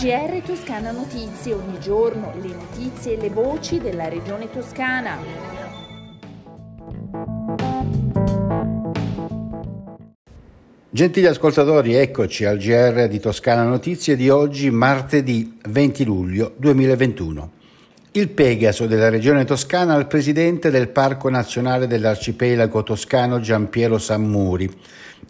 GR Toscana Notizie, ogni giorno le notizie e le voci della regione toscana. Gentili ascoltatori, eccoci al GR di Toscana Notizie di oggi, martedì 20 luglio 2021. Il Pegaso della regione toscana al presidente del Parco Nazionale dell'Arcipelago Toscano Giampiero Sammuri.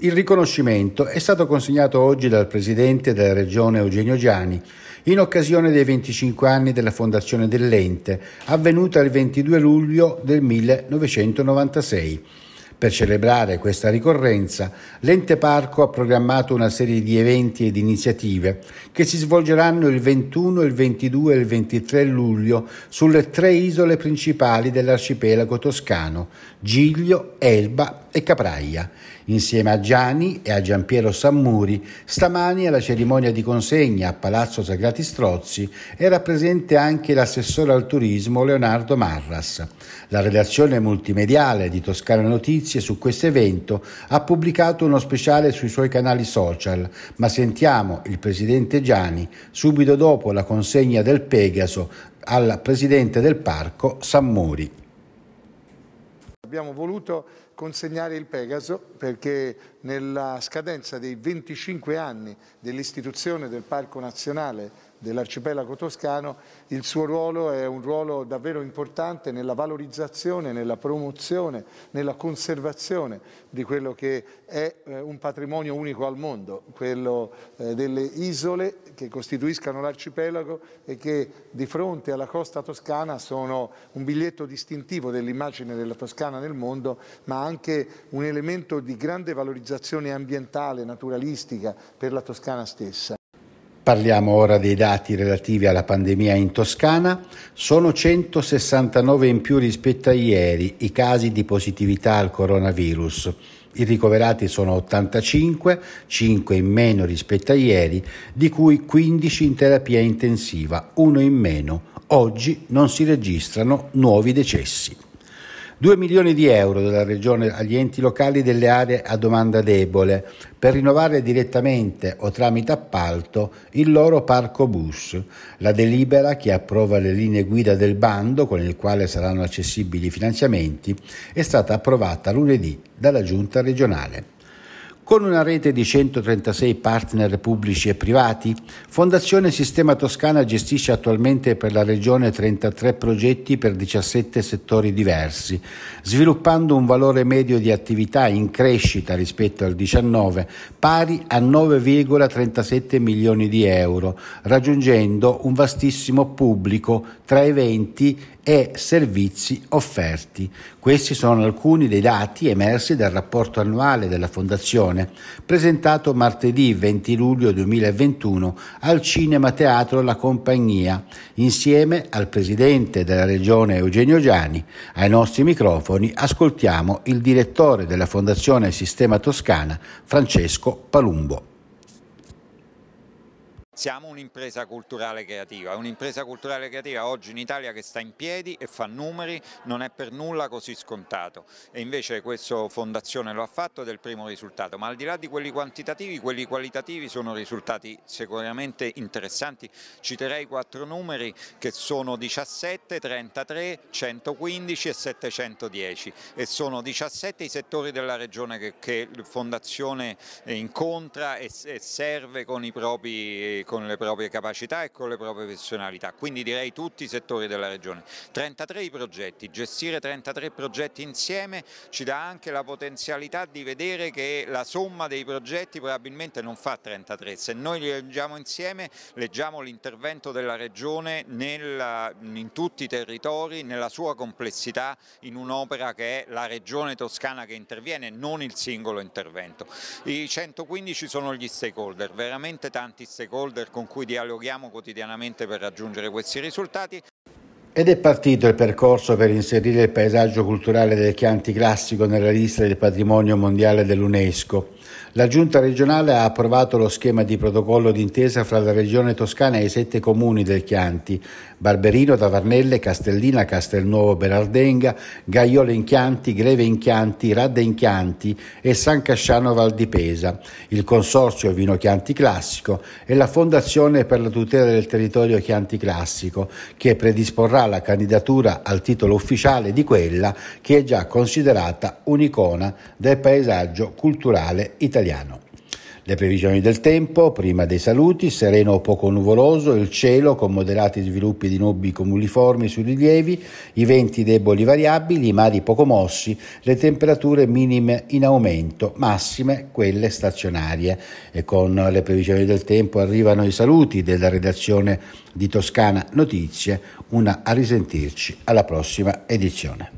Il riconoscimento è stato consegnato oggi dal presidente della regione Eugenio Giani in occasione dei 25 anni della fondazione dell'ente, avvenuta il 22 luglio del 1996. Per celebrare questa ricorrenza, l'Ente Parco ha programmato una serie di eventi ed iniziative che si svolgeranno il 21, il 22 e il 23 luglio sulle tre isole principali dell'arcipelago toscano, Giglio, Elba e Capraia. Insieme a Gianni e a Giampiero Sammuri, stamani alla cerimonia di consegna a Palazzo Sagrati Strozzi era presente anche l'assessore al turismo Leonardo Marras. La redazione multimediale di Toscana Notizie su questo evento ha pubblicato uno speciale sui suoi canali social, ma sentiamo il presidente Gianni subito dopo la consegna del Pegaso al presidente del parco Sammuri. Abbiamo voluto consegnare il Pegaso perché nella scadenza dei 25 anni dell'istituzione del Parco Nazionale dell'arcipelago toscano, il suo ruolo è un ruolo davvero importante nella valorizzazione, nella promozione, nella conservazione di quello che è eh, un patrimonio unico al mondo, quello eh, delle isole che costituiscano l'arcipelago e che di fronte alla costa toscana sono un biglietto distintivo dell'immagine della Toscana nel mondo, ma anche un elemento di grande valorizzazione ambientale, naturalistica per la Toscana stessa. Parliamo ora dei dati relativi alla pandemia in Toscana. Sono 169 in più rispetto a ieri i casi di positività al coronavirus. I ricoverati sono 85, 5 in meno rispetto a ieri, di cui 15 in terapia intensiva, uno in meno. Oggi non si registrano nuovi decessi. 2 milioni di euro della Regione agli enti locali delle aree a domanda debole per rinnovare direttamente o tramite appalto il loro parco bus. La delibera che approva le linee guida del bando con il quale saranno accessibili i finanziamenti è stata approvata lunedì dalla Giunta regionale. Con una rete di 136 partner pubblici e privati, Fondazione Sistema Toscana gestisce attualmente per la Regione 33 progetti per 17 settori diversi, sviluppando un valore medio di attività in crescita rispetto al 19 pari a 9,37 milioni di euro, raggiungendo un vastissimo pubblico tra eventi e servizi offerti. Questi sono alcuni dei dati emersi dal rapporto annuale della Fondazione, presentato martedì 20 luglio 2021 al Cinema Teatro La Compagnia, insieme al Presidente della Regione Eugenio Giani. Ai nostri microfoni ascoltiamo il direttore della Fondazione Sistema Toscana, Francesco Palumbo. Siamo un'impresa culturale creativa, un'impresa culturale creativa oggi in Italia che sta in piedi e fa numeri non è per nulla così scontato. E invece questa fondazione lo ha fatto ed è il primo risultato, ma al di là di quelli quantitativi, quelli qualitativi sono risultati sicuramente interessanti. Citerei quattro numeri che sono 17, 33, 115 e 710 e sono 17 i settori della regione che, che Fondazione incontra e, e serve con i propri con le proprie capacità e con le proprie professionalità, quindi direi tutti i settori della Regione. 33 i progetti, gestire 33 progetti insieme ci dà anche la potenzialità di vedere che la somma dei progetti probabilmente non fa 33, se noi li leggiamo insieme leggiamo l'intervento della Regione nel, in tutti i territori, nella sua complessità, in un'opera che è la Regione Toscana che interviene, non il singolo intervento. I 115 sono gli stakeholder, veramente tanti stakeholder con cui dialoghiamo quotidianamente per raggiungere questi risultati. Ed è partito il percorso per inserire il paesaggio culturale del Chianti classico nella lista del patrimonio mondiale dell'UNESCO. La Giunta regionale ha approvato lo schema di protocollo d'intesa fra la Regione Toscana e i sette comuni del Chianti, Barberino, Tavarnelle, Castellina, Castelnuovo Berardenga, Gaiole in Chianti, Greve in Chianti, Radde in Chianti e San Casciano Val di Pesa, il Consorzio Vino Chianti Classico e la Fondazione per la tutela del territorio Chianti Classico, che predisporrà la candidatura al titolo ufficiale di quella che è già considerata un'icona del paesaggio culturale italiano. Le previsioni del tempo, prima dei saluti, sereno o poco nuvoloso, il cielo con moderati sviluppi di nubi cumuliformi sui rilievi, i venti deboli variabili, i mari poco mossi, le temperature minime in aumento, massime quelle stazionarie. E con le previsioni del tempo arrivano i saluti della redazione di Toscana Notizie, una a risentirci alla prossima edizione.